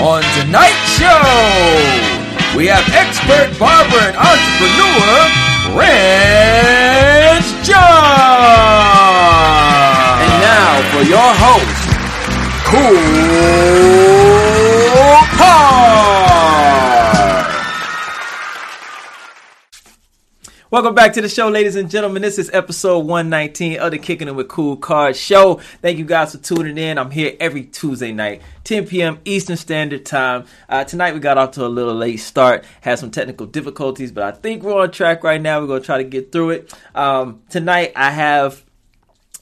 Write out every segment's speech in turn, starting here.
On tonight's show, we have expert barber and entrepreneur, Rance John. And now for your host, Kool Kard. Welcome back to the show, ladies and gentlemen. This is episode 119 of the Kicking It with Kool Kard Show. Thank you guys for tuning in. I'm here every Tuesday night, 10 p.m. Eastern Standard Time. Uh, tonight we got off to a little late start, had some technical difficulties, but I think we're on track right now. We're going to try to get through it. Um, tonight I have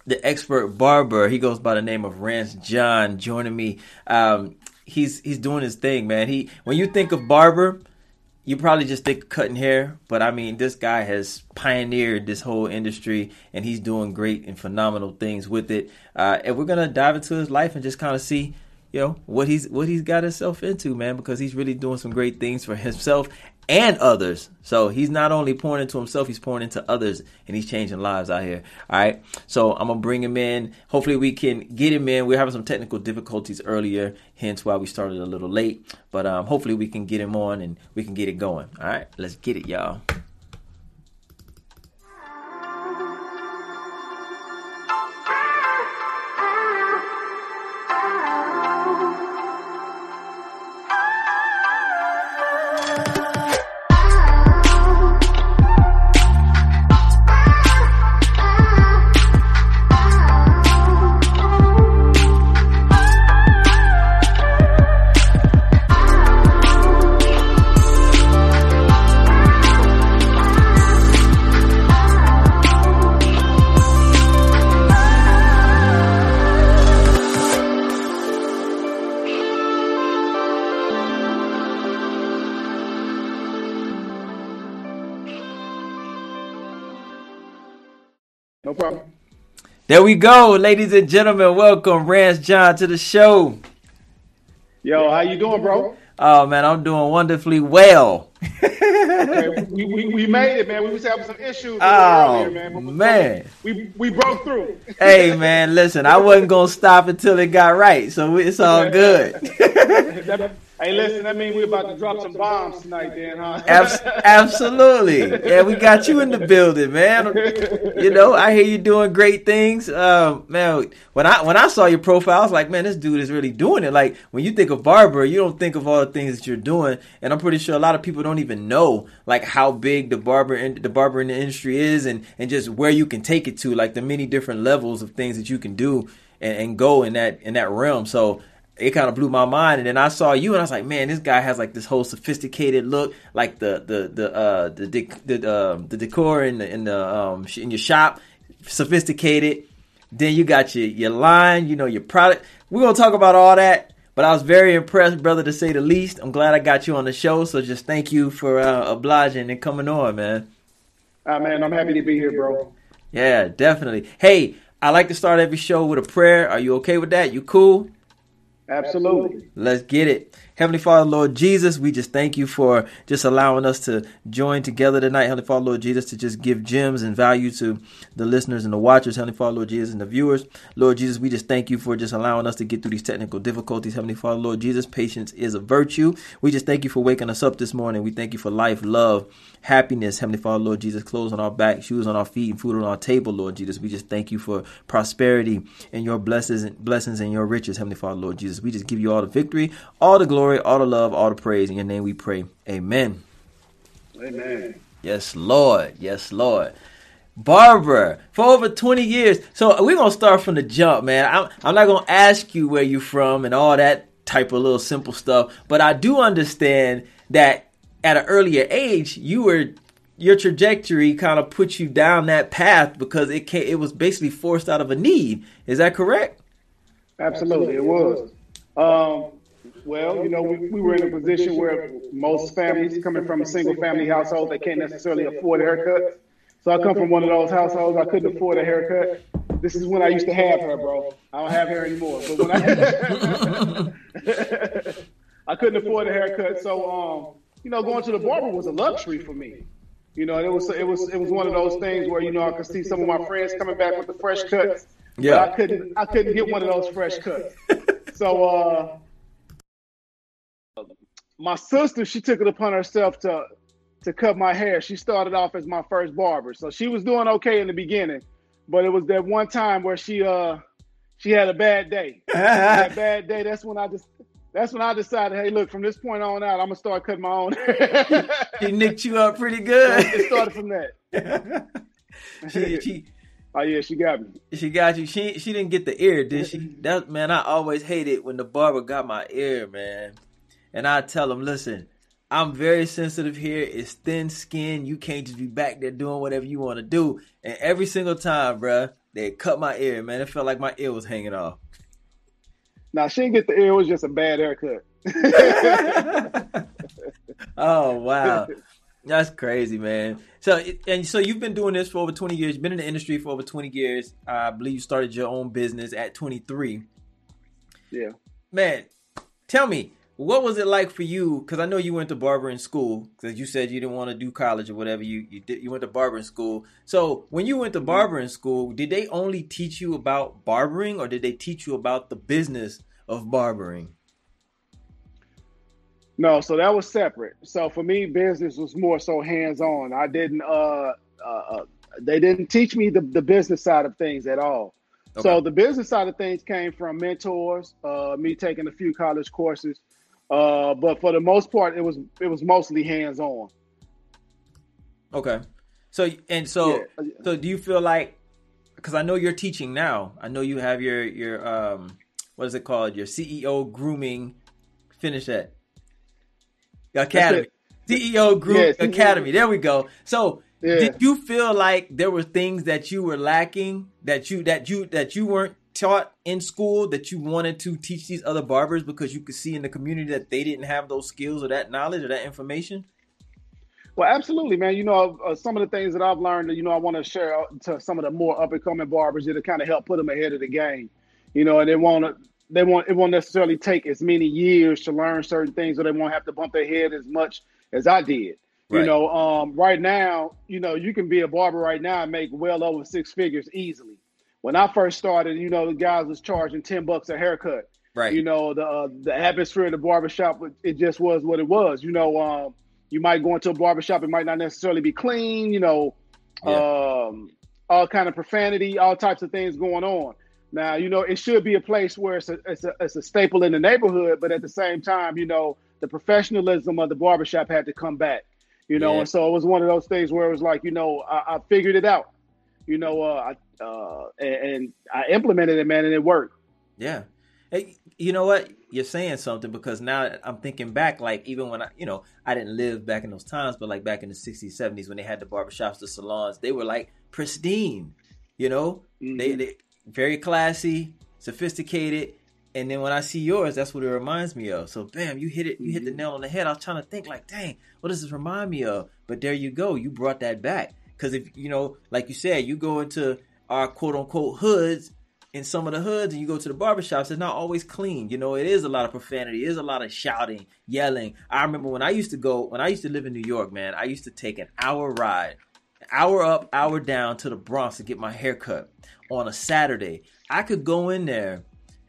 the expert barber. He goes by the name of Rance John joining me. Um, he's he's doing his thing, man. He when you think of barber, you probably just think cutting hair, but I mean, this guy has pioneered this whole industry, and he's doing great and phenomenal things with it. Uh, and we're gonna dive into his life and just kind of see, you know, what he's what he's got himself into, man, because he's really doing some great things for himself and others. So he's not only pouring into himself, he's pouring into others, and he's changing lives out here. All right. So I'm gonna bring him in. Hopefully we can get him in. We're having some technical difficulties earlier, hence why we started a little late. But um, hopefully we can get him on and we can get it going. All right. Let's get it, y'all. There we go, ladies and gentlemen. Welcome, Rance John, to the show. Yo, how you doing, bro? Oh man, I'm doing wonderfully well. Okay, we, we, we made it, man. We was having some issues Oh, earlier, man. we- man. we we broke through. hey man, listen, I wasn't gonna stop until it got right, so it's all good. That- hey, listen, that means we're about to drop some bombs tonight, then, huh? Abs- absolutely, yeah, we got you in the building, man. You know, I hear you doing great things, um, man. When I when I saw your profile, I was like, man, this dude is really doing it. Like when you think of barber, you don't think of all the things that you're doing, and I'm pretty sure a lot of people don't even know like how big the barber in, the barber in the industry is, and and just where you can take it to, like the many different levels of things that you can do and, and go in that in that realm. So it kind of blew my mind and then I saw you and I was like, man, this guy has like this whole sophisticated look, like the the the uh the dec- the uh, the decor in the in the um in your shop, sophisticated. Then you got your your line, you know, your product. We're gonna talk about all that. But I was very impressed, brother, to say the least. I'm glad I got you on the show. So just thank you for uh, obliging and coming on, man. Ah, man, I'm happy to be here, bro. Yeah, definitely. Hey, I like to start every show with a prayer. Are you okay with that? You cool? Absolutely. Let's get it. Heavenly Father, Lord Jesus, we just thank you for just allowing us to join together tonight. Heavenly Father, Lord Jesus, to just give gems and value to the listeners and the watchers. Heavenly Father, Lord Jesus, and the viewers. Lord Jesus, we just thank you for just allowing us to get through these technical difficulties. Heavenly Father, Lord Jesus, patience is a virtue. We just thank you for waking us up this morning. We thank you for life, love, happiness. Heavenly Father, Lord Jesus, clothes on our back, shoes on our feet, and food on our table, Lord Jesus. We just thank you for prosperity and your blessings, blessings and your riches, Heavenly Father, Lord Jesus. We just give you all the victory, all the glory, all the love, all the praise. In your name we pray. Amen. Amen. Yes, Lord. Yes, Lord. Barbara, for over 20 years. So we're going to start from the jump, man. I'm, I'm not going to ask you where you're from and all that type of little simple stuff, but I do understand that at an earlier age, you were your trajectory kind of put you down that path because it came, it was basically forced out of a need. Is that correct? Absolutely, it was. Um, well, you know, we, we were in a position where most families coming from a single family household, they can't necessarily afford a haircut. So I come from one of those households, I couldn't afford a haircut. This is when I used to have hair, bro. I don't have hair anymore. But when I I couldn't afford a haircut, so um, you know, going to the barber was a luxury for me. You know, it was it was it was one of those things where you know I could see some of my friends coming back with the fresh cuts. Yeah. But I couldn't I couldn't get one of those fresh cuts. so uh my sister, she took it upon herself to to cut my hair. She started off as my first barber, so she was doing okay in the beginning, but it was that one time where she uh she had a bad day. that bad day. That's when I just. That's when I decided, hey, look, from this point on out, I'm gonna start cutting my own. he nicked you up pretty good. So it started from that. she, she, oh yeah, she got me. She got you. She she didn't get the ear, did she? That man, I always hated when the barber got my ear, man. And I tell him, listen, I'm very sensitive here. It's thin skin. You can't just be back there doing whatever you want to do. And every single time, bruh, they cut my ear, man. It felt like my ear was hanging off. Now she didn't get the ear; it was just a bad haircut. oh wow, that's crazy, man. So and so you've been doing this for over twenty years. You've been in the industry for over twenty years. I believe you started your own business at twenty three. Yeah, man. Tell me, what was it like for you? Because I know you went to barbering school. Because you said you didn't want to do college or whatever. You you did. You went to barbering school. So when you went to barbering school, did they only teach you about barbering, or did they teach you about the business of barbering? No, so that was separate. So for me, business was more so hands on. I didn't. Uh, uh, uh, they didn't teach me the, the business side of things at all. Okay. So the business side of things came from mentors, uh, me taking a few college courses, uh, but for the most part, it was it was mostly hands on. Okay, so and so yeah. so do you feel like because I know you're teaching now, I know you have your your um what is it called your CEO grooming finish that academy CEO Group Academy. There we go. So yeah. did you feel like there were things that you were lacking that you that you that you weren't taught in school that you wanted to teach these other barbers because you could see in the community that they didn't have those skills or that knowledge or that information? Well, absolutely, man. You know, uh, some of the things that I've learned, you know, I want to share to some of the more up and coming barbers that kind of help put them ahead of the game. You know, and they want to, they won't, it won't necessarily take as many years to learn certain things, or they won't have to bump their head as much as I did. Right. You know, um, right now, you know, you can be a barber right now and make well over six figures easily when I first started, you know, the guys was charging ten bucks a haircut. Right. You know, the uh, the atmosphere in the barbershop, it just was what it was. You know, um, you might go into a barbershop, it might not necessarily be clean. You know, yeah. um, all kind of profanity, all types of things going on. Now, you know, it should be a place where it's a, it's a, it's a staple in the neighborhood, but at the same time, you know, the professionalism of the barbershop had to come back. You know, yeah. and so it was one of those things where it was like, you know, I, I figured it out you know, uh, I, uh, and, and I implemented it, man, and it worked. Yeah. Hey, you know what? You're saying something because now I'm thinking back, like even when I, you know, I didn't live back in those times, but like back in the 60s, 70s when they had the barbershops, the salons, they were like pristine, you know, mm-hmm. they, they very classy, sophisticated. And then when I see yours, that's what it reminds me of. So bam, you hit it, you hit the mm-hmm. nail on the head. I was trying to think like, dang, what does this remind me of? But there you go, you brought that back. Because if you know, like you said, you go into our quote unquote hoods in some of the hoods and you go to the barbershops, it's not always clean. You know, it is a lot of profanity, it is a lot of shouting, yelling. I remember when I used to go, when I used to live in New York, man, I used to take an hour ride, hour up, hour down to the Bronx to get my hair cut on a Saturday. I could go in there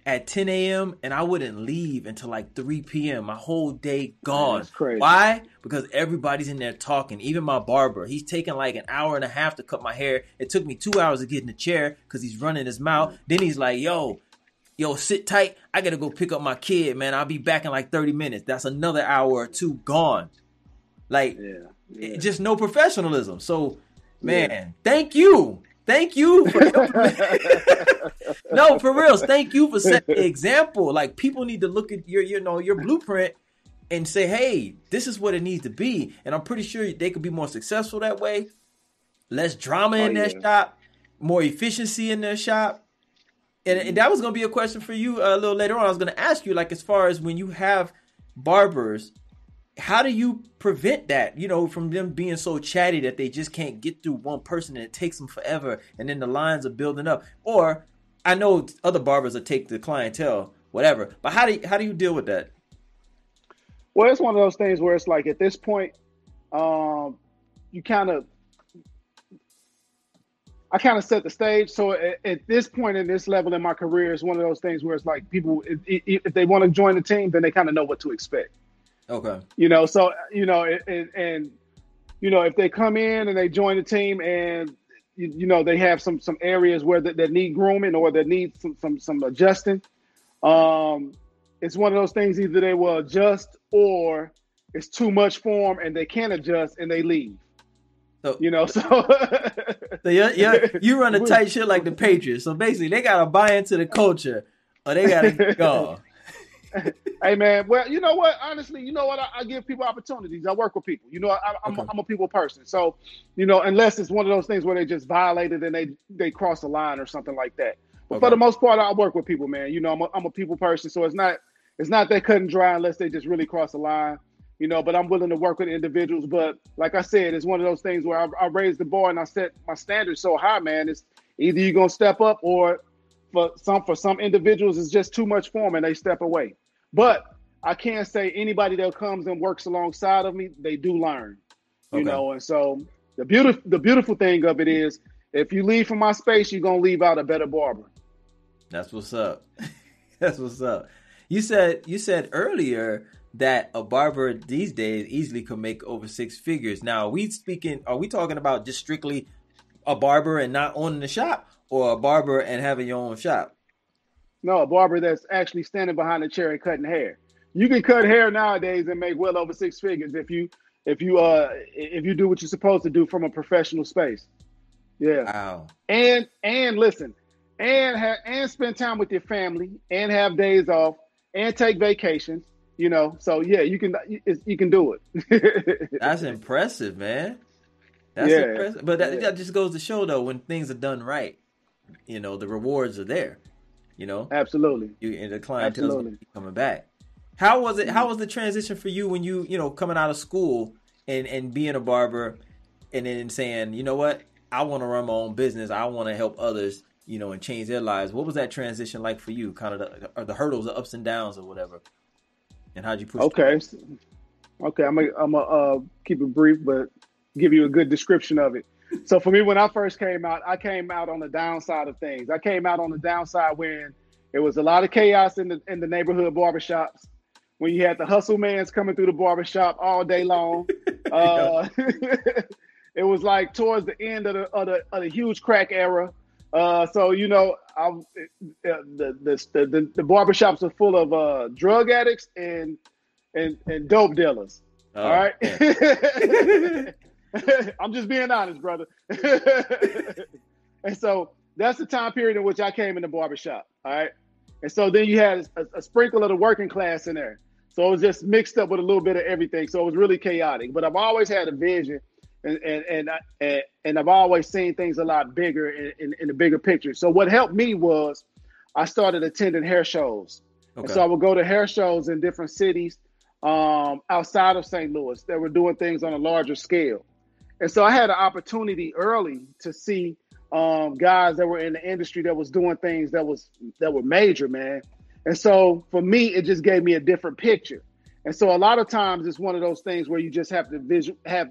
at 10 a.m. and I wouldn't leave until like 3 p.m. My whole day gone. Why? Because everybody's in there talking. Even my barber, he's taking like an hour and a half to cut my hair. It took me two hours to get in the chair because he's running his mouth. Mm. Then he's like, yo, yo, sit tight. I gotta go pick up my kid, man. I'll be back in like 30 minutes. That's another hour or two gone. Like, yeah, yeah. just no professionalism. So, man, yeah. thank you Thank you for no, for reals. Thank you for setting the example. Like people need to look at your, you know, your blueprint and say, "Hey, this is what it needs to be." And I'm pretty sure they could be more successful that way. Less drama in oh, their yeah. shop, more efficiency in their shop. And, and that was going to be a question for you uh, a little later on. I was going to ask you, like, as far as when you have barbers how do you prevent that you know from them being so chatty that they just can't get through one person and it takes them forever and then the lines are building up or i know other barbers that take the clientele whatever but how do you, how do you deal with that well it's one of those things where it's like at this point um you kind of I kind of set the stage. So at, at, this point in this level in my career, it's one of those things where it's like people, if, if they want to join the team, then they kind of know what to expect. Okay. You know, so you know, and, and you know, if they come in and they join the team and you, you know they have some some areas where that, that need grooming or that need some some some adjusting, um, it's one of those things either they will adjust or it's too much for them and they can't adjust and they leave. So, you know, so, so yeah, yeah, you run a tight shit like the Patriots. So basically, they gotta buy into the culture, or they gotta go. hey man, well, you know what? Honestly, you know what? I, I give people opportunities. I work with people. You know, I, am okay. I'm a people person. So, you know, unless it's one of those things where they just violated and they they cross the line or something like that. But okay. for the most part, I work with people, man. You know, I'm a, I'm a people person, so it's not it's not that cut and dry unless they just really cross the line. You know, but I'm willing to work with individuals. But like I said, it's one of those things where I, I raised the bar and I set my standards so high, man. It's either you're gonna step up or for some for some individuals it's just too much for them and they step away. But I can't say anybody that comes and works alongside of me, they do learn. You okay. know, and so the beautiful the beautiful thing of it is if you leave from my space, you're gonna leave out a better barber. That's what's up. That's what's up. You said you said earlier that a barber these days easily could make over six figures. Now, are we speaking? Are we talking about just strictly a barber and not owning the shop, or a barber and having your own shop? No, a barber that's actually standing behind a chair and cutting hair. You can cut hair nowadays and make well over six figures if you if you uh if you do what you're supposed to do from a professional space. Yeah. Wow. And and listen, and have and spend time with your family and have days off and take vacations. You know, so yeah, you can you can do it. That's impressive, man. That's yeah. impressive. But that, yeah. that just goes to show, though, when things are done right, you know, the rewards are there. You know, absolutely. You and the clientele coming back. How was it? How mm-hmm. was the transition for you when you you know coming out of school and and being a barber, and then saying, you know what, I want to run my own business. I want to help others you know, and change their lives. What was that transition like for you? Kind of the, or the hurdles, the ups and downs, or whatever. And how'd you push? Okay, okay. I'm gonna I'm gonna uh, keep it brief, but give you a good description of it. So for me, when I first came out, I came out on the downside of things. I came out on the downside when it was a lot of chaos in the in the neighborhood barbershops. When you had the hustle mans coming through the barbershop all day long. uh, it was like towards the end of the, of the, of the huge crack era. Uh, so you know, I, uh, the, the the the barbershops are full of uh, drug addicts and and and dope dealers. Oh, all right. I'm just being honest, brother. and so that's the time period in which I came in the barbershop. All right. And so then you had a, a, sprinkle of the working class in there. So it was just mixed up with a little bit of everything. So it was really chaotic. But I've always had a vision and and and, and, and I've always seen things a lot bigger in, in, in, the bigger picture. So what helped me was I started attending hair shows. Okay. And so I would go to hair shows in different cities um, outside of St. Louis that were doing things on a larger scale. And so I had an opportunity early to see um, guys that were in the industry that was doing things that was that were major, man. And so for me, it just gave me a different picture. And so a lot of times it's one of those things where you just have to visual have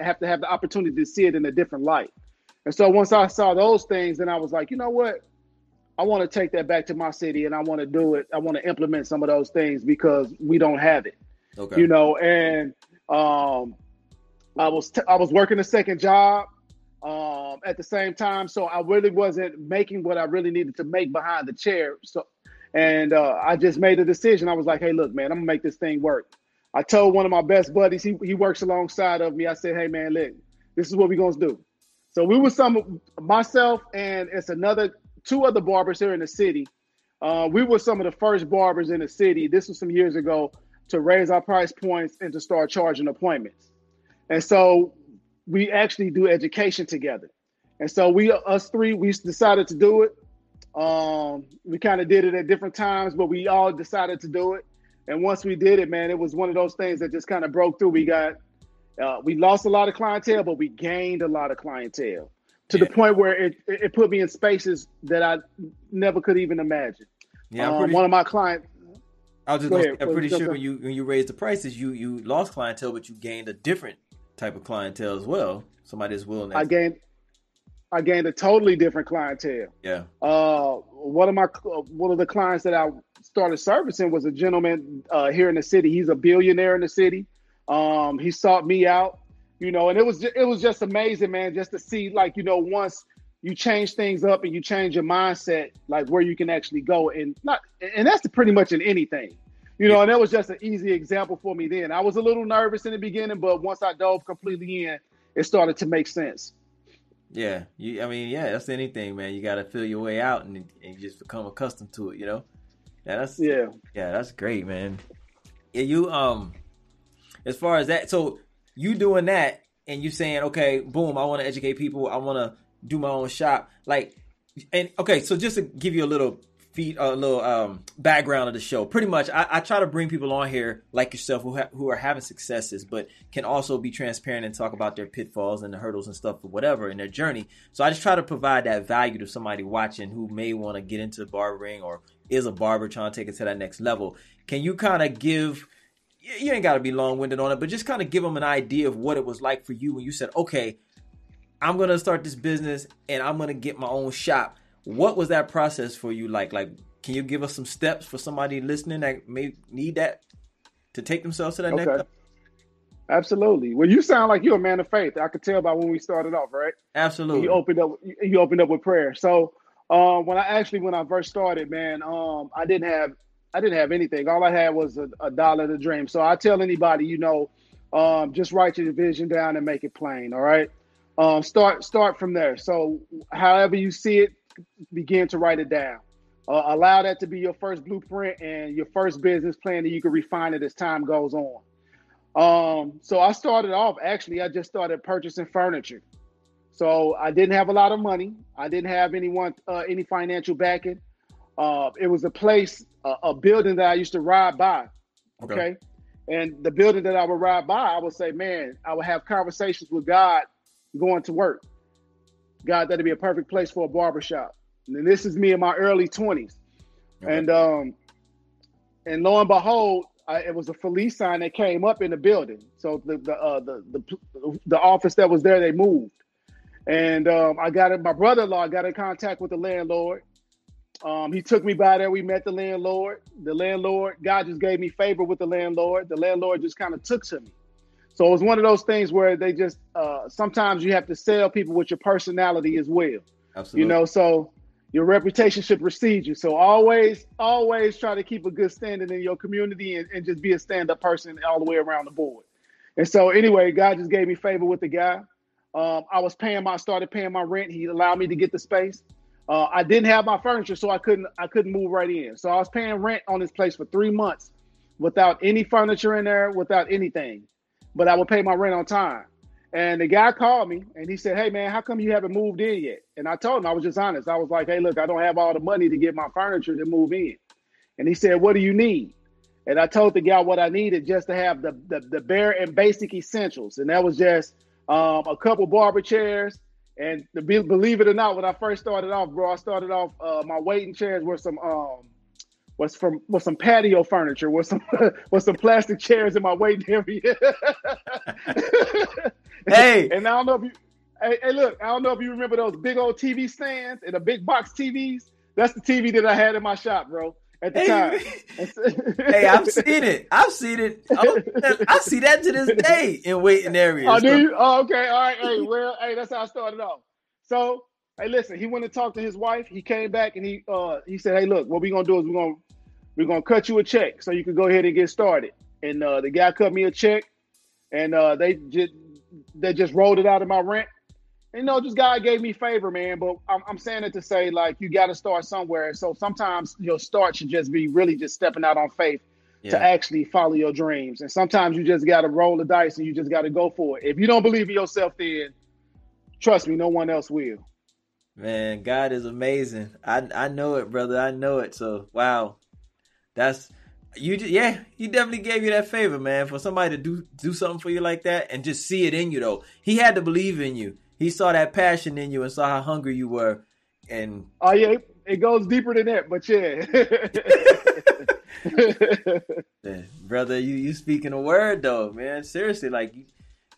have to have the opportunity to see it in a different light. And so once I saw those things, then I was like, you know what? I want to take that back to my city and I want to do it. I want to implement some of those things because we don't have it. Okay. You know, and um I was t- I was working a second job um at the same time, so I really wasn't making what I really needed to make behind the chair. So and uh, I just made a decision. I was like, hey, look, man, I'm gonna make this thing work. I told one of my best buddies, he, he works alongside of me. I said, hey, man, look, this is what we're gonna do. So we were some myself and it's another two other barbers here in the city. Uh, we were some of the first barbers in the city. This was some years ago to raise our price points and to start charging appointments. And so we actually do education together. And so we us three we decided to do it. Um, we kind of did it at different times, but we all decided to do it. And once we did it, man, it was one of those things that just kind of broke through. We got, uh, we lost a lot of clientele, but we gained a lot of clientele to yeah. the point where it, it put me in spaces that I never could even imagine. Yeah, um, one of my clients. I was just gonna, ahead, I'm pretty sure when you when you raised the prices, you you lost clientele, but you gained a different type of clientele as well. Somebody that's willing. To I gained I gained a totally different clientele. Yeah. Uh, one of my one of the clients that I started servicing was a gentleman uh, here in the city. He's a billionaire in the city. Um, he sought me out, you know, and it was it was just amazing, man, just to see like you know once you change things up and you change your mindset, like where you can actually go and not and that's pretty much in anything. You know, and that was just an easy example for me then. I was a little nervous in the beginning, but once I dove completely in, it started to make sense. Yeah, you. I mean, yeah, that's anything, man. You got to feel your way out and, and you just become accustomed to it. You know. Yeah, that's yeah, yeah, that's great, man. Yeah, you um, as far as that, so you doing that and you saying, okay, boom, I want to educate people. I want to do my own shop, like, and okay, so just to give you a little feed a little um, background of the show. Pretty much, I, I, try to bring people on here like yourself who ha- who are having successes, but can also be transparent and talk about their pitfalls and the hurdles and stuff or whatever in their journey. So I just try to provide that value to somebody watching who may want to get into barbering or is a barber trying to take it to that next level. Can you kind of give? You ain't got to be long winded on it, but just kind of give them an idea of what it was like for you when you said, "Okay, I'm gonna start this business and I'm gonna get my own shop." What was that process for you like? Like, can you give us some steps for somebody listening that may need that to take themselves to that okay. next level? Absolutely. Well, you sound like you're a man of faith. I could tell by when we started off, right? Absolutely. You opened up. You opened up with prayer. So, uh, when I actually when I first started, man, um, I didn't have I didn't have anything. All I had was a, a dollar to dream. So I tell anybody, you know, um, just write your vision down and make it plain. All right. Um, start start from there. So however you see it, begin to write it down. Uh, allow that to be your first blueprint and your first business plan, and you can refine it as time goes on. Um, so I started off actually, I just started purchasing furniture. So I didn't have a lot of money. I didn't have anyone, uh, any financial backing. Uh, it was a place, uh, a building that I used to ride by. Okay? okay. And the building that I would ride by, I would say, man, I would have conversations with God going to work. God, that'd be a perfect place for a barbershop. And this is me in my early 20s. Okay. And um, and lo and behold, I, it was a police sign that came up in the building. So the the uh, the, the, the office that was there, they moved. And um, I got it. My brother-in-law got in contact with the landlord. Um, he took me by there. We met the landlord. The landlord, God just gave me favor with the landlord. The landlord just kind of took to me. So it was one of those things where they just uh, sometimes you have to sell people with your personality as well. Absolutely. You know, so your reputation should precede you. So always, always try to keep a good standing in your community and, and just be a stand-up person all the way around the board. And so anyway, God just gave me favor with the guy. Um, I was paying my started paying my rent. He allowed me to get the space. Uh, I didn't have my furniture, so I couldn't I couldn't move right in. So I was paying rent on this place for three months without any furniture in there, without anything but I would pay my rent on time. And the guy called me and he said, Hey man, how come you haven't moved in yet? And I told him I was just honest. I was like, Hey, look, I don't have all the money to get my furniture to move in. And he said, What do you need? And I told the guy what I needed just to have the the, the bare and basic essentials. And that was just um, a couple barber chairs. And believe it or not, when I first started off, bro, I started off uh, my waiting chairs were some um, was from was some patio furniture, was some was some plastic chairs in my waiting area. hey, and I don't know if you, hey, hey, look, I don't know if you remember those big old TV stands and the big box TVs. That's the TV that I had in my shop, bro. At the hey, time. hey, I've seen it. I've seen it. Oh, I see that to this day in waiting areas. Oh, do you? Oh, okay. All right. Hey, well, hey, that's how I started off. So Hey, listen, he went and talked to his wife. He came back and he uh he said, Hey, look, what we're gonna do is we're gonna we're gonna cut you a check so you can go ahead and get started. And uh the guy cut me a check and uh they just they just rolled it out of my rent. And, you know, this guy gave me favor, man. But I'm, I'm saying it to say, like, you got to start somewhere. So sometimes your start should just be really just stepping out on faith yeah. to actually follow your dreams. And sometimes you just got to roll the dice and you just got to go for it. If you don't believe in yourself, then trust me, no one else will. Man, God is amazing. I I know it, brother. I know it. So wow, that's you. Yeah, he definitely gave you that favor, man. For somebody to do do something for you like that and just see it in you, though. He had to believe in you. He saw that passion in you and saw how hungry you were. And oh yeah, it goes deeper than that. But yeah, brother, you you speaking a word though, man. Seriously, like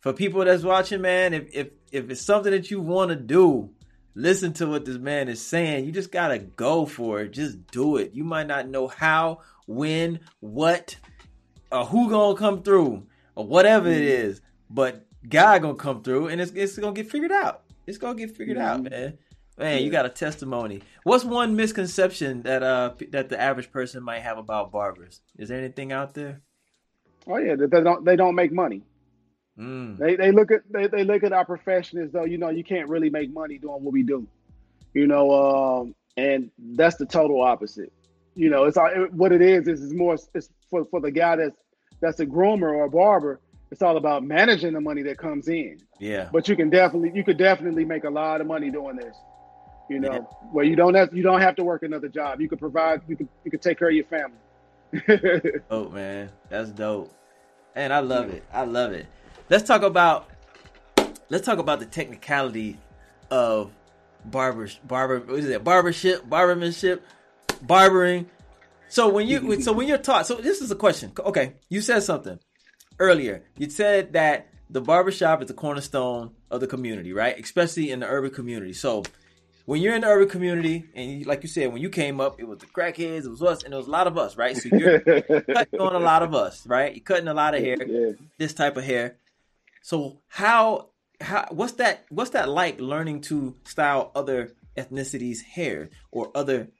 for people that's watching, man, if if if it's something that you want to do listen to what this man is saying. You just gotta go for it. Just do it. You might not know how, when, what, or who gonna come through, or whatever it mm-hmm. but God gonna come through, and it's it's gonna get figured out. It's gonna get figured mm-hmm. out, man. Man, you got a testimony. What's one misconception that uh that the average person might have about barbers? Is there anything out there? Oh yeah, they don't they don't make money. Mm. They they look at they, they look at our profession as though you know you can't really make money doing what we do, you know, um, and that's the total opposite. You know, it's all, what it is is it's more it's for for the guy that's that's a groomer or a barber. It's all about managing the money that comes in. Yeah. But you can definitely you could definitely make a lot of money doing this. You know, yeah. where you don't have you don't have to work another job. You could provide you could you could take care of your family. oh man, that's dope. And I love it. I love it. Let's talk about let's talk about the technicality of barber barber what is it barbership barbermanship barbering. So when you so when you're taught so this is a question. Okay, you said something earlier. You said that the barbershop is the cornerstone of the community, right? Especially in the urban community. So when you're in the urban community, and you, like you said, when you came up, it was the crackheads, it was us, and it was a lot of us, right? So you're cutting on a lot of us, right? You're cutting a lot of hair, yeah. this type of hair. So how how what's that what's that like learning to style other ethnicities' hair or other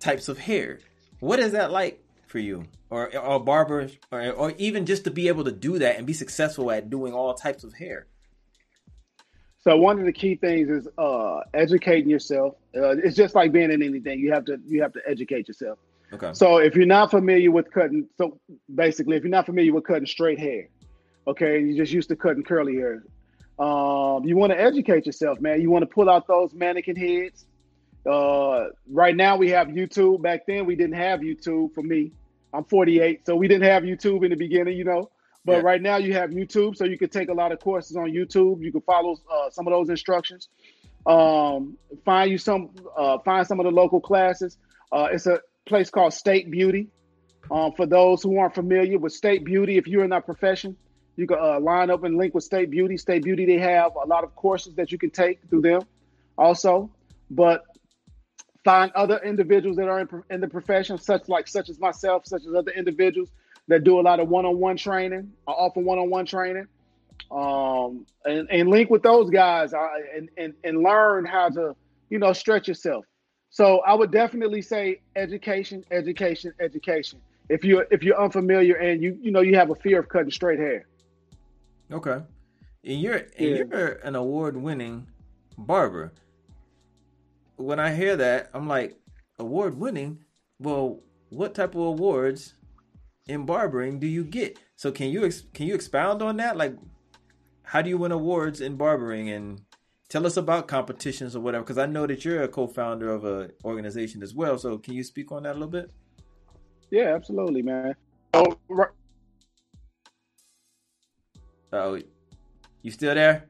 types of hair? What is that like for you, or or barbers, or or even just to be able to do that and be successful at doing all types of hair? So one of the key things is uh, educating yourself. Uh, it's just like being in anything. You have to you have to educate yourself. Okay. So if you're not familiar with cutting, so basically, if you're not familiar with cutting straight hair, okay, you're just used to cutting curly hair. Um, you want to educate yourself, man. You want to pull out those mannequin heads. Uh, right now we have YouTube. Back then we didn't have YouTube. For me, I'm 48, so we didn't have YouTube in the beginning. You know, but yeah. right now you have YouTube, so you can take a lot of courses on YouTube. You can follow uh, some of those instructions. Um, find you some, uh, find some of the local classes. Uh, it's a place called State Beauty. Um, for those who aren't familiar with State Beauty, if you're in that profession, you can uh, line up and link with State Beauty. State Beauty, they have a lot of courses that you can take through them, also. But find other individuals that are in, in the profession, such like such as myself, such as other individuals that do a lot of one-on-one training, I offer one-on-one training, um, and, and link with those guys uh, and, and, and learn how to, you know, stretch yourself. So I would definitely say education, education, education. If you're if you're unfamiliar and you you know you have a fear of cutting straight hair. Okay, and you're and yeah. you're an award-winning barber. When I hear that, I'm like, award-winning. Well, what type of awards in barbering do you get? So can you ex- can you expound on that? Like, how do you win awards in barbering and tell us about competitions or whatever? Because I know that you're a co-founder of a organization as well. So can you speak on that a little bit? Yeah, absolutely, man. Oh, oh, you still there?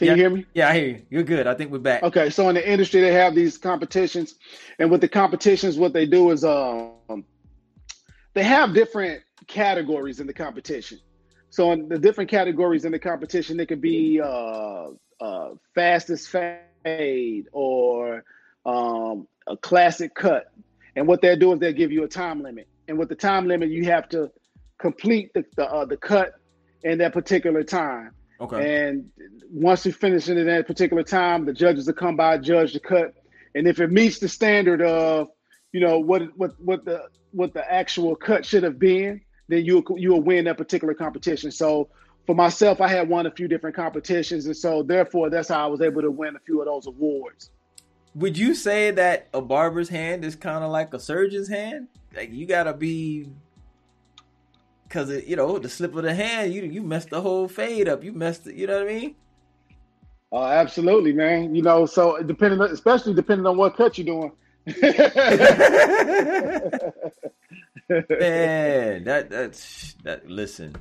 Can yeah, you hear me? Yeah, I hear you. You're good. I think we're back. Okay, so in the industry, they have these competitions, and with the competitions, what they do is um, they have different categories in the competition. So in the different categories in the competition, it could be uh, uh, fastest fade or um, a classic cut. And what they do is they give you a time limit, and with the time limit, you have to complete the the, uh, the cut in that particular time. Okay. And once you finish it in that particular time, the judges will come by, judge the cut, and if it meets the standard of, you know, what what what the what the actual cut should have been, then you you will win that particular competition. So for myself, I had won a few different competitions, and so therefore that's how I was able to win a few of those awards. Would you say that a barber's hand is kind of like a surgeon's hand? Like you gotta be because you know the slip of the hand, you you messed the whole fade up. You messed it. You know what I mean? Oh, uh, absolutely, man. You know, so depending, on, especially depending on what cut you're doing. man, that that's that. Listen.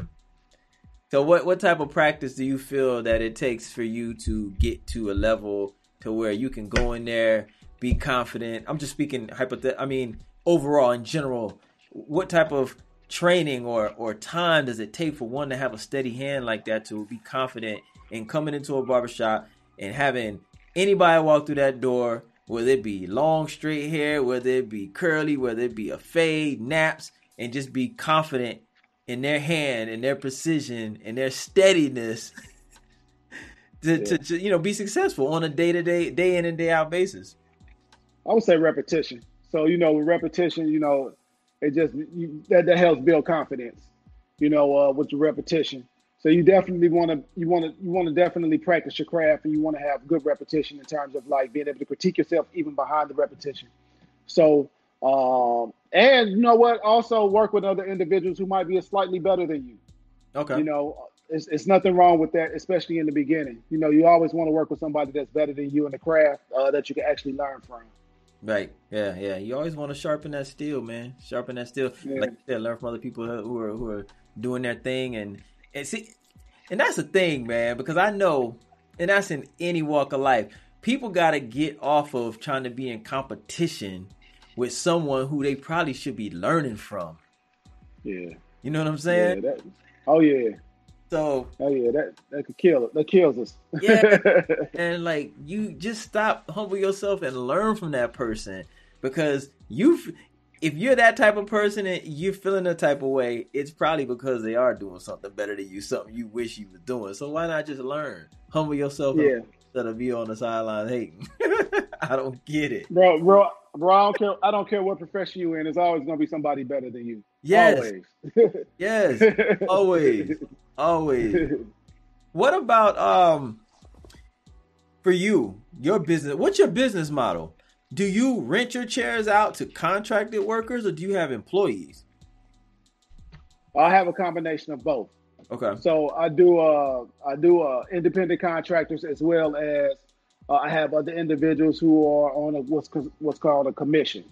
So, what what type of practice do you feel that it takes for you to get to a level to where you can go in there, be confident? I'm just speaking hypothetical. I mean, overall, in general, what type of training or or time does it take for one to have a steady hand like that to be confident in coming into a barbershop and having anybody walk through that door, whether it be long straight hair, whether it be curly, whether it be a fade, naps, and just be confident in their hand and their precision and their steadiness to, yeah. to, to, you know be successful on a day to day, day in and day out basis. I would say repetition. So you know, with repetition, you know, it just you, that that helps build confidence. You know, uh, with your repetition. So you definitely want to you want to you want to definitely practice your craft, and you want to have good repetition in terms of like being able to critique yourself even behind the repetition. So, um, and you know what? Also work with other individuals who might be a slightly better than you. Okay. You know, it's, it's nothing wrong with that, especially in the beginning. You know, you always want to work with somebody that's better than you in the craft uh, that you can actually learn from. Right. Yeah. Yeah. You always want to sharpen that steel, man. Sharpen that steel. Yeah. Like you said, learn from other people who are who are doing their thing and and see, and that's the thing, man, because I know, and that's in any walk of life, people got to get off of trying to be in competition with someone who they probably should be learning from. Yeah. You know what I'm saying? Yeah, that, oh yeah. So oh yeah, that that could kill that kills us. yeah, and like you just stop, humble yourself, and learn from that person because you if you're that type of person and you're feeling a type of way, it's probably because they are doing something better than you, something you wish you were doing. So why not just learn? Humble yourself yeah. instead of be on the sideline hating. I don't get it. Bro, bro, bro, I don't care I don't care what profession you in, there's always gonna be somebody better than you. Yes. Always. yes. Always. Always. What about um for you, your business? What's your business model? do you rent your chairs out to contracted workers or do you have employees? I have a combination of both. Okay. So I do uh I do uh independent contractors as well as uh, I have other individuals who are on a, what's what's called a commission.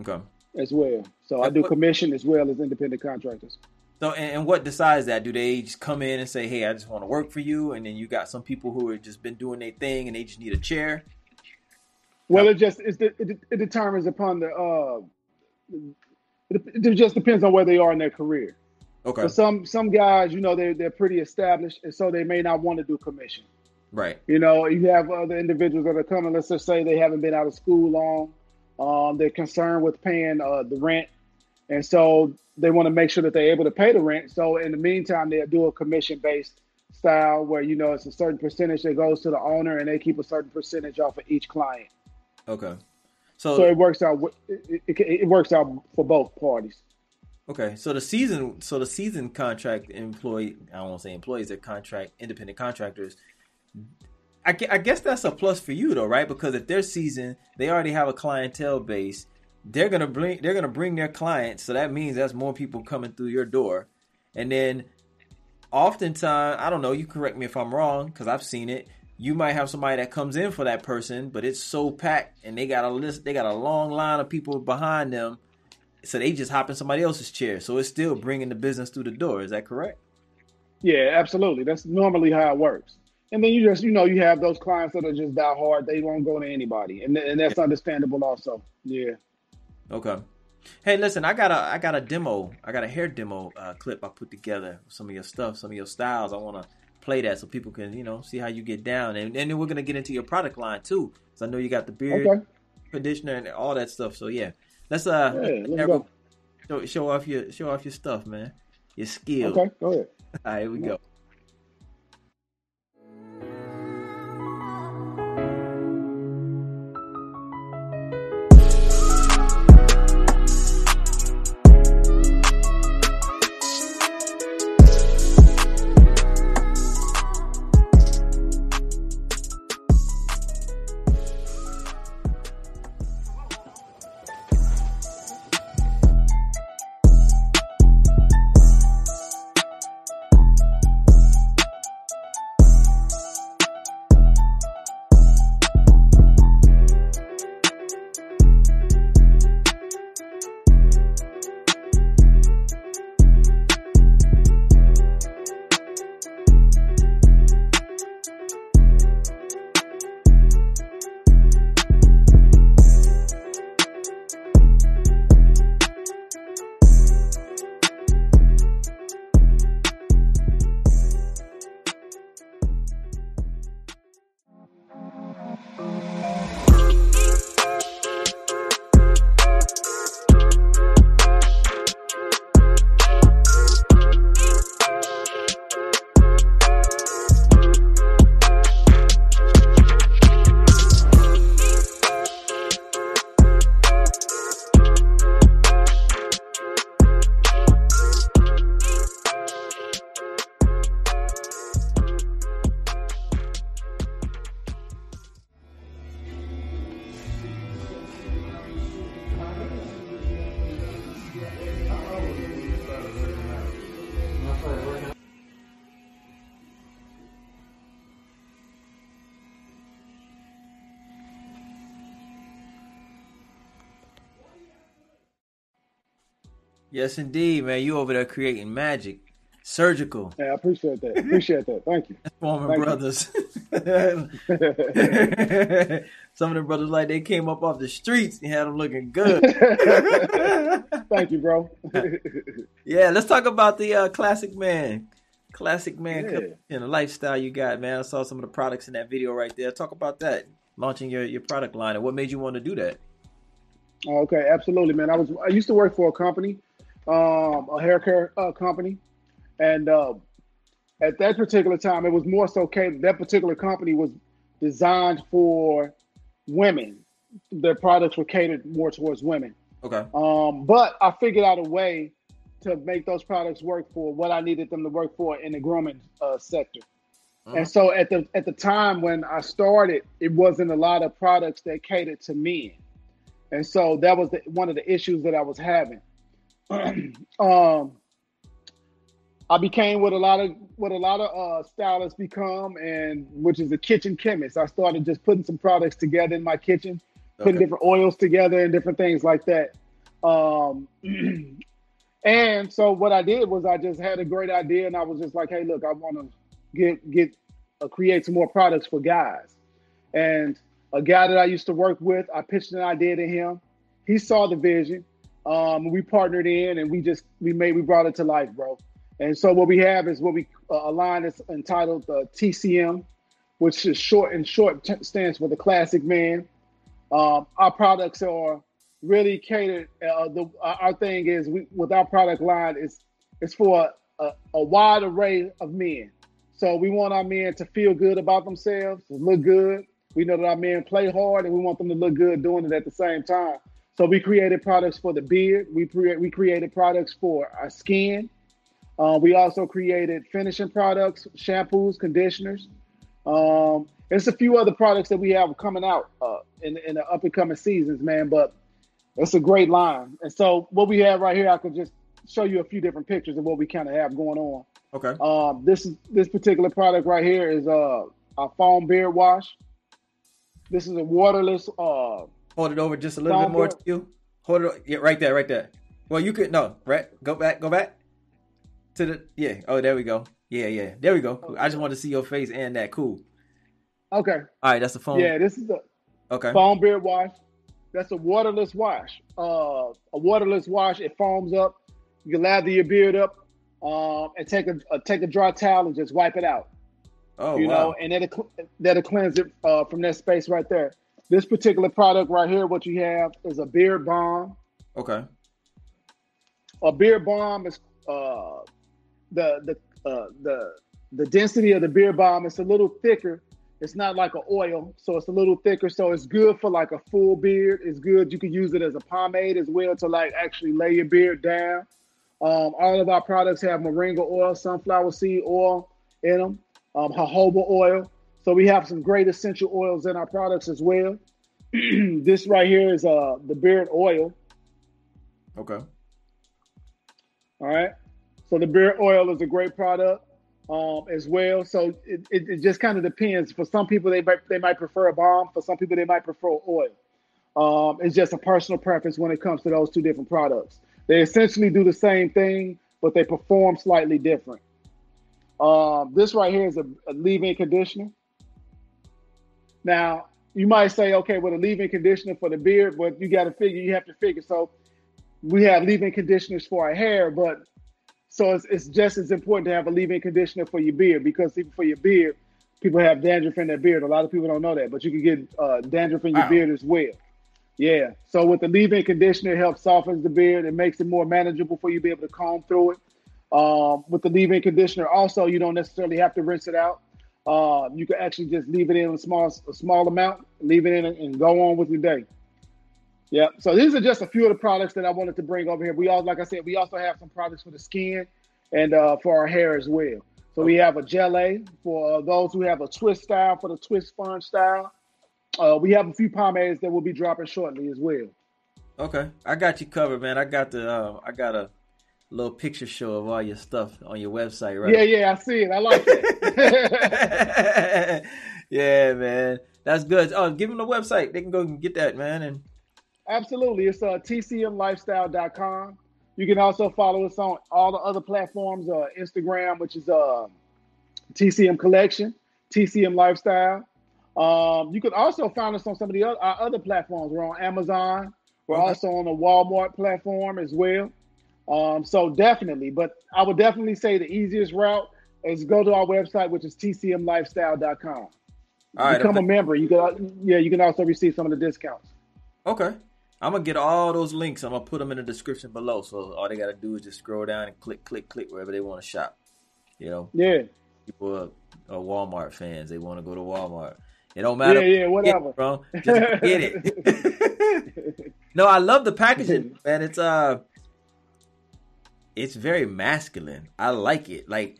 Okay. As well. So I do commission as well as independent contractors. So and, and, what decides that? Do they just come in and say, "Hey, I just want to work for you," and then you got some people who have just been doing their thing and they just need a chair, well, it just it, it determines upon the uh, it, it just depends on where they are in their career. Okay. For some some guys, you know, they they're pretty established, and so they may not want to do commission. Right. You know, you have other individuals that are coming. Let's just say they haven't been out of school long. Um, they're concerned with paying uh, the rent, and so they want to make sure that they're able to pay the rent. So in the meantime, they'll do a commission based style where you know it's a certain percentage that goes to the owner, and they keep a certain percentage off of each client. Okay. So, so it works out. It, it, it, works out for both parties. Okay, so the season, so the season contract employee, I don't want to say employees, they're contract independent contractors. I, guess that's a plus for you though, right? Because if they're seasoned, they already have a clientele base. They're gonna bring, they're gonna bring their clients, so that means that's more people coming through your door. And then, oftentimes, I don't know. You correct me if I'm wrong, because I've seen it you might have somebody that comes in for that person, but it's so packed and they got a list, they got a long line of people behind them. So they just hop in somebody else's chair. So it's still bringing the business through the door. Is that correct? Yeah, absolutely. That's normally how it works. And then you just, you know, you have those clients that are just die hard. They won't go to anybody, and and that's understandable also. Yeah. Okay. Hey, listen, I got a I got a demo. I got a hair demo uh, clip I put together. Some of your stuff, some of your styles. I want to play that so people can you know see how you get down, and, and then we're gonna get into your product line too. Cause I know you got the beard okay. conditioner and all that stuff. So yeah, let's uh yeah, let's go. Show, show, off your show off your stuff, man. Your skill. Okay, go ahead. all right, here we go. Yes, indeed, man. You over there creating magic, surgical. Yeah, I appreciate that. Appreciate that. Thank you. Former Thank you. brothers. Some of the brothers like they came up off the streets and had them looking good. Thank you, bro. yeah, let's talk about the uh, classic man. Classic man Yeah. and the lifestyle you got, man. I saw some of the products in that video right there. Talk about that. Launching your, your product line and what made you want to do that? Okay, absolutely, man. I was I used to work for a company, um, a hair care uh, company, and uh, at that particular time, it was more so catered. That particular company was designed for women. Their products were catered more towards women. Okay. Um, but I figured out a way to make those products work for what I needed them to work for in the grooming uh, sector. And so at the at the time when I started, it wasn't a lot of products that catered to men, and so that was the, one of the issues that I was having. um, I became what a lot of what a lot of uh, stylists become, and which is a kitchen chemist. I started just putting some products together in my kitchen, putting Okay. different oils together and different things like that. Um, and so what I did was I just had a great idea, and I was just like, "Hey, look, I want to get get uh, create some more products for guys." And a guy that I used to work with, I pitched an idea to him. He saw the vision. Um, we partnered in, and we just we made we brought it to life, bro. And so what we have is what we uh, a line that's entitled uh, TCM, which is short and short t- stands for the classic man. Um, our products are really catered. Uh, the our our thing is we, with our product line is it's for a, a wide array of men. So we want our men to feel good about themselves, look good. We know that our men play hard, and we want them to look good doing it at the same time. So we created products for the beard. We pre- we created products for our skin. Uh, we also created finishing products, shampoos, conditioners. Um, there's a few other products that we have coming out uh, in, in the up and coming seasons, man. But it's a great line. And so what we have right here, I could just show you a few different pictures of what we kind of have going on. Okay. Um, this is this particular product right here is uh, a foam beard wash. This is a waterless. Uh, Hold it over just a little bit more to you. Hold it. Yeah, right there, right there. Well, you could no, right? Go back, go back to the yeah. Oh, there we go. Yeah, yeah. There we go. I just want to see your face and that. Cool. okay, All right, that's the phone. yeah, this is a Okay. foam beard wash. That's a waterless wash. Uh, a waterless wash. It foams up. You can lather your beard up, um, and take a, uh take a dry towel and just wipe it out. Oh you wow. know, and that'll, that'll cleanse it uh, from that space right there. This particular product right here, what you have is a beard balm. Okay. A beard balm is uh, the the uh, the the density of the beard balm is a little thicker. It's not like an oil, so it's a little thicker. So it's good for like a full beard. It's good. You can use it as a pomade as well to like actually lay your beard down. Um, all of our products have moringa oil, sunflower seed oil in them, um, jojoba oil. So we have some great essential oils in our products as well. this right here is uh, the beard oil. Okay. All right. So the beard oil is a great product um, as well. So it, it, it just kind of depends. For some people, they might, they might prefer a balm. For some people, they might prefer oil. Um, it's just a personal preference when it comes to those two different products. They essentially do the same thing, but they perform slightly different. Um, this right here is a, a leave-in conditioner. Now, you might say, okay, with a leave-in conditioner for the beard, but you got to figure, you have to figure. So we have leave-in conditioners for our hair, but so it's, it's just as important to have a leave-in conditioner for your beard because even for your beard, people have dandruff in their beard. A lot of people don't know that, but you can get uh, dandruff in your Wow. beard as well. Yeah. So with the leave-in conditioner, it helps softens the beard. It makes it more manageable for you to be able to comb through it. Um, with the leave-in conditioner, also you don't necessarily have to rinse it out. Uh, you can actually just leave it in a small a small amount, leave it in, and, go on with your day. Yeah. So these are just a few of the products that I wanted to bring over here. We all, like I said, we also have some products for the skin and uh, for our hair as well. So we have a gelée for uh, those who have a twist style for the twist sponge style. Uh, we have a few pomades that will be dropping shortly as well. Okay. I got you covered, man. I got the uh, I got a little picture show of all your stuff on your website, right? Yeah, yeah, I see it. I like it. yeah, man. That's good. Oh, give them the website. They can go and get that, man. And Absolutely. It's uh, tcmlifestyle.com. You can also follow us on all the other platforms, uh, Instagram, which is uh, TCM Collection, TCM Lifestyle. Um, you can also find us on some of the other, our other platforms. We're on Amazon. We're Okay. also on the Walmart platform as well. Um, so definitely, but I would definitely say the easiest route is go to our website, which is tcmlifestyle.com. All right. Become a member. You can, yeah, you can also receive some of the discounts. okay. I'm gonna get all those links. I'm gonna put them in the description below. So all they gotta do is just scroll down and click, click, click wherever they want to shop. You know, Yeah, people are, are Walmart fans. They want to go to Walmart. It don't matter. yeah, Get whatever. bro. Just get it. no, I love the packaging, man. It's uh, it's very masculine. I like it. Like,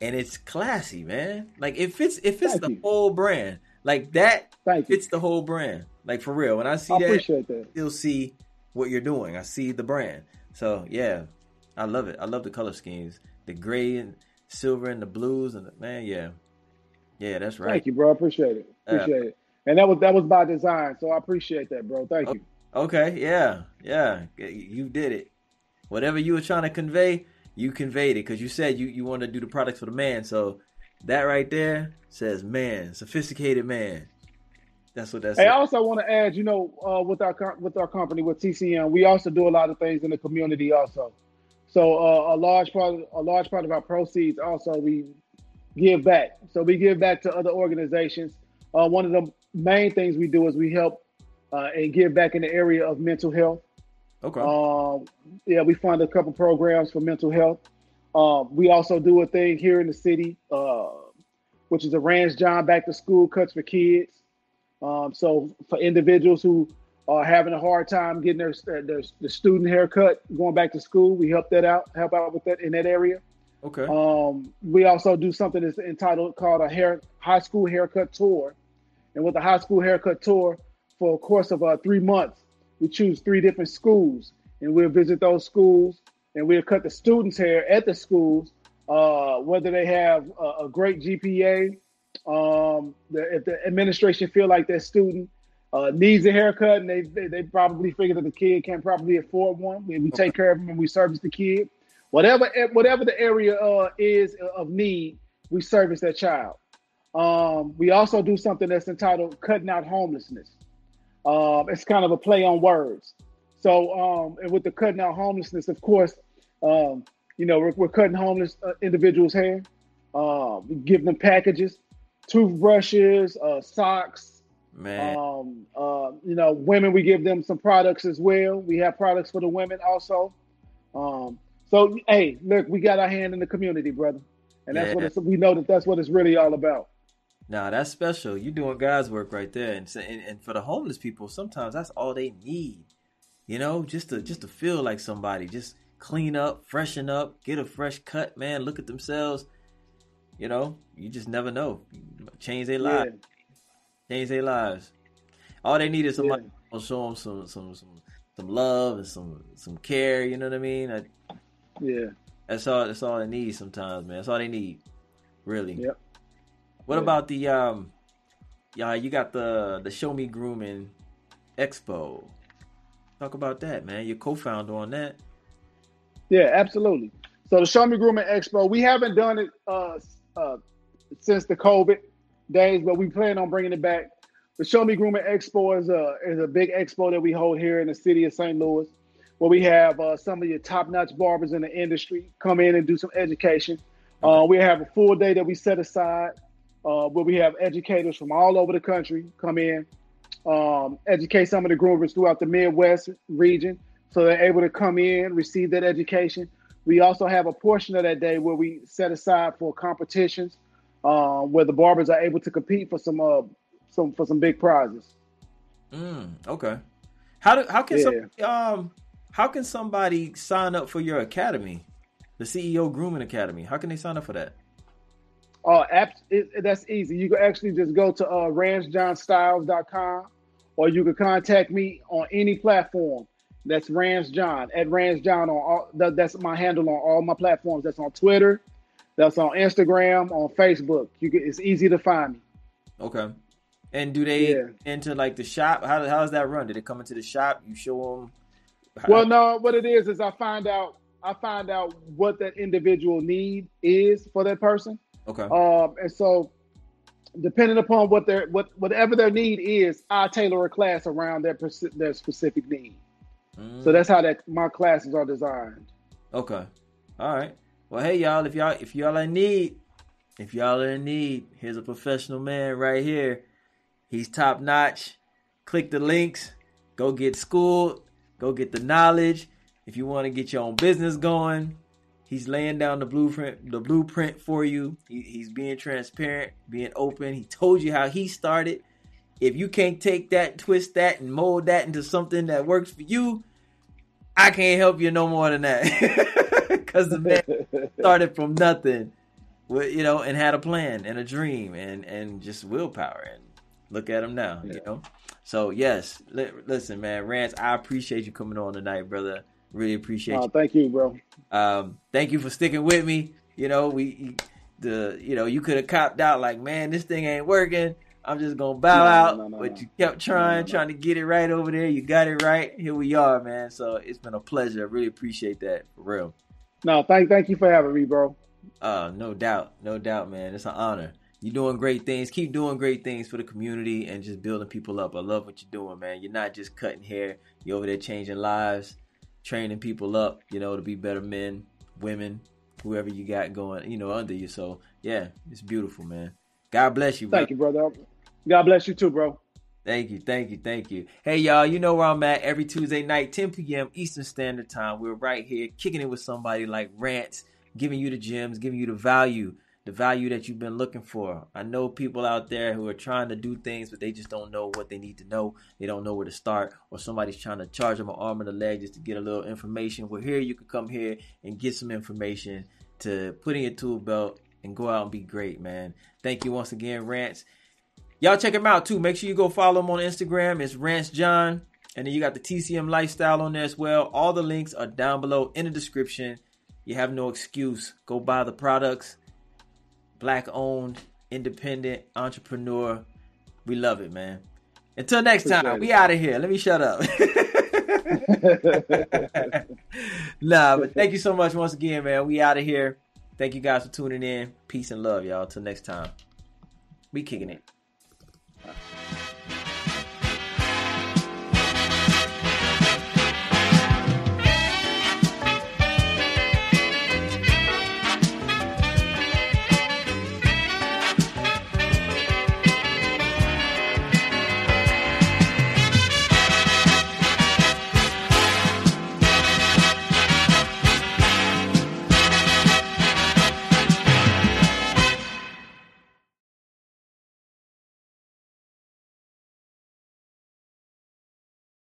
and it's classy, man. Like it fits. It fits Thank the you. whole brand. Like that Thank you. fits the whole brand. Like for real. When I see I that, that. still see what you're doing. I see the brand. So yeah, I love it. I love the color schemes, the gray and silver and the blues and the, man, yeah, yeah, that's right. Thank you, bro. I appreciate it. Appreciate it. And that was that was by design, so I appreciate that, bro. Thank you. Okay, yeah, yeah, you did it. Whatever you were trying to convey, you conveyed it because you said you you want to do the products for the man. So that right there says man, sophisticated man. That's what that's. Hey, I also want to add, you know, uh, with our with our company with TCM, we also do a lot of things in the community also. So uh, a large part a large part of our proceeds also we give back. So we give back to other organizations. Uh, one of the main things we do is we help uh, and give back in the area of mental health. Okay. Um, yeah, we fund a couple programs for mental health. Um, we also do a thing here in the city, uh, which is a Rance John Back to School Cuts for Kids. Um, so for individuals who are having a hard time getting their, their the student haircut going back to school, we help that out, help out with that in that area. okay. Um, we also do something that's entitled called a hair high school haircut tour, and with the high school haircut tour, for a course of uh, three months, we choose three different schools, and we'll visit those schools, and we'll cut the students' hair at the schools, uh, whether they have a, a great GPA, um, the, if the administration feel like that student uh, needs a haircut, and they, they they probably figure that the kid can't probably afford one, and we take care of them and we service the kid whatever whatever the area uh, is of need, we service that child. Um, we also do something that's entitled "Cutting Out Homelessness." Um, it's kind of a play on words. So, um, and with the cutting out homelessness, of course, um, you know, we're, we're cutting homeless uh, individuals' hair. Uh, we give them packages, toothbrushes, uh, socks, Man, um, uh, you know, women, we give them some products as well. We have products for the women also. Um, so, hey, look, we got our hand in the community, brother, and that's what Yeah. it's, we know that that's what it's really all about. Nah, that's special. You're doing God's work right there, and, and and for the homeless people, sometimes that's all they need. You know, just to just to feel like somebody, just clean up, freshen up, get a fresh cut, man. Look at themselves. You know, you just never know. Change their Yeah, lives. Change their lives. All they need is somebody to show them some some some some love and some some care. You know what I mean? I, yeah, that's all. That's all they need sometimes, man. That's all they need, really. Yep. What Yeah. about the um? Yeah, you got the the Show Me Grooming Expo. Talk about that, man. Your co-founder on that. yeah, absolutely. So the Show Me Grooming Expo, we haven't done it uh, uh, since the COVID days, but we plan on bringing it back. The Show Me Grooming Expo is a is a big expo that we hold here in the city of St. Louis, where we have uh, some of your top notch barbers in the industry come in and do some education. Uh, we have a full day that we set aside uh, where we have educators from all over the country come in, um, educate some of the groomers throughout the Midwest region, so they're able to come in, receive that education. We also have a portion of that day where we set aside for competitions, uh, where the barbers are able to compete for some uh, some for some big prizes. Mm, okay. How do how can Yeah. somebody, um how can somebody sign up for your academy, the CEO Grooming Academy? How can they sign up for that? Uh, apps, it, that's easy. You can actually just go to uh, rancejohnstyles.com or you can contact me on any platform. That's Rance John at Rance John on all. That, that's my handle on all my platforms. That's on Twitter, that's on Instagram, on Facebook. You can, it's easy to find me. Okay. And do they Yeah. enter like the shop? How how does that run? Did it come into the shop? You show them Well, no, what it is is I find out I find out what that individual need is for that person. Okay. Um, and so depending upon what their what whatever their need is, I tailor a class around their their specific need. Mm. So that's how that my classes are designed. Okay. All right. Well, hey y'all, if y'all if y'all in need, if y'all are in need, here's a professional man right here. He's top notch. Click the links. Go get schooled. Go get the knowledge. If you want to get your own business going, he's laying down the blueprint, the blueprint for you. He, he's being transparent, being open. He told you how he started. If you can't take that, twist that, and mold that into something that works for you, I can't help you no more than that. Because the man started from nothing, you know, and had a plan and a dream and and just willpower. And look at him now, yeah. you know. So yes, li- listen, man, Rance, I appreciate you coming on tonight, brother. Really appreciate oh, you. Thank you, bro. Um, thank you for sticking with me. You know, we the you know you could have copped out like, man, this thing ain't working. I'm just gonna bow no, out, no, no, but you kept trying, trying to get it right over there. You got it right. Here we are, man. So it's been a pleasure. I really appreciate that for real. No, thank thank you for having me, bro. Uh, no doubt, no doubt, man. It's an honor. You're doing great things. Keep doing great things for the community and just building people up. I love what you're doing, man. You're not just cutting hair. You're over there changing lives, training people up, you know, to be better men, women, whoever you got going, you know, under you. So yeah, it's beautiful, man. God bless you. Bro. Thank you, brother. God bless you too, bro. Thank you, thank you, thank you. Hey, y'all, you know where I'm at every Tuesday night, 10 p.m. Eastern Standard Time. We're right here kicking it with somebody like Rance, giving you the gems, giving you the value, the value that you've been looking for. I know people out there who are trying to do things, but they just don't know what they need to know. They don't know where to start, or somebody's trying to charge them an arm and a leg just to get a little information. Well, here you can come here and get some information to put in your tool belt and go out and be great, man. Thank you once again, Rance. Y'all check him out too. Make sure you go follow him on Instagram. It's Rance John. And then you got the TCM lifestyle on there as well. All the links are down below in the description. You have no excuse. Go buy the products. Black owned, independent entrepreneur. We love it, man. Until next time, we out of here. Let me shut up. nah, but thank you so much once again, man. We out of here. Thank you guys for tuning in. Peace and love, y'all. Till next time. We kicking it.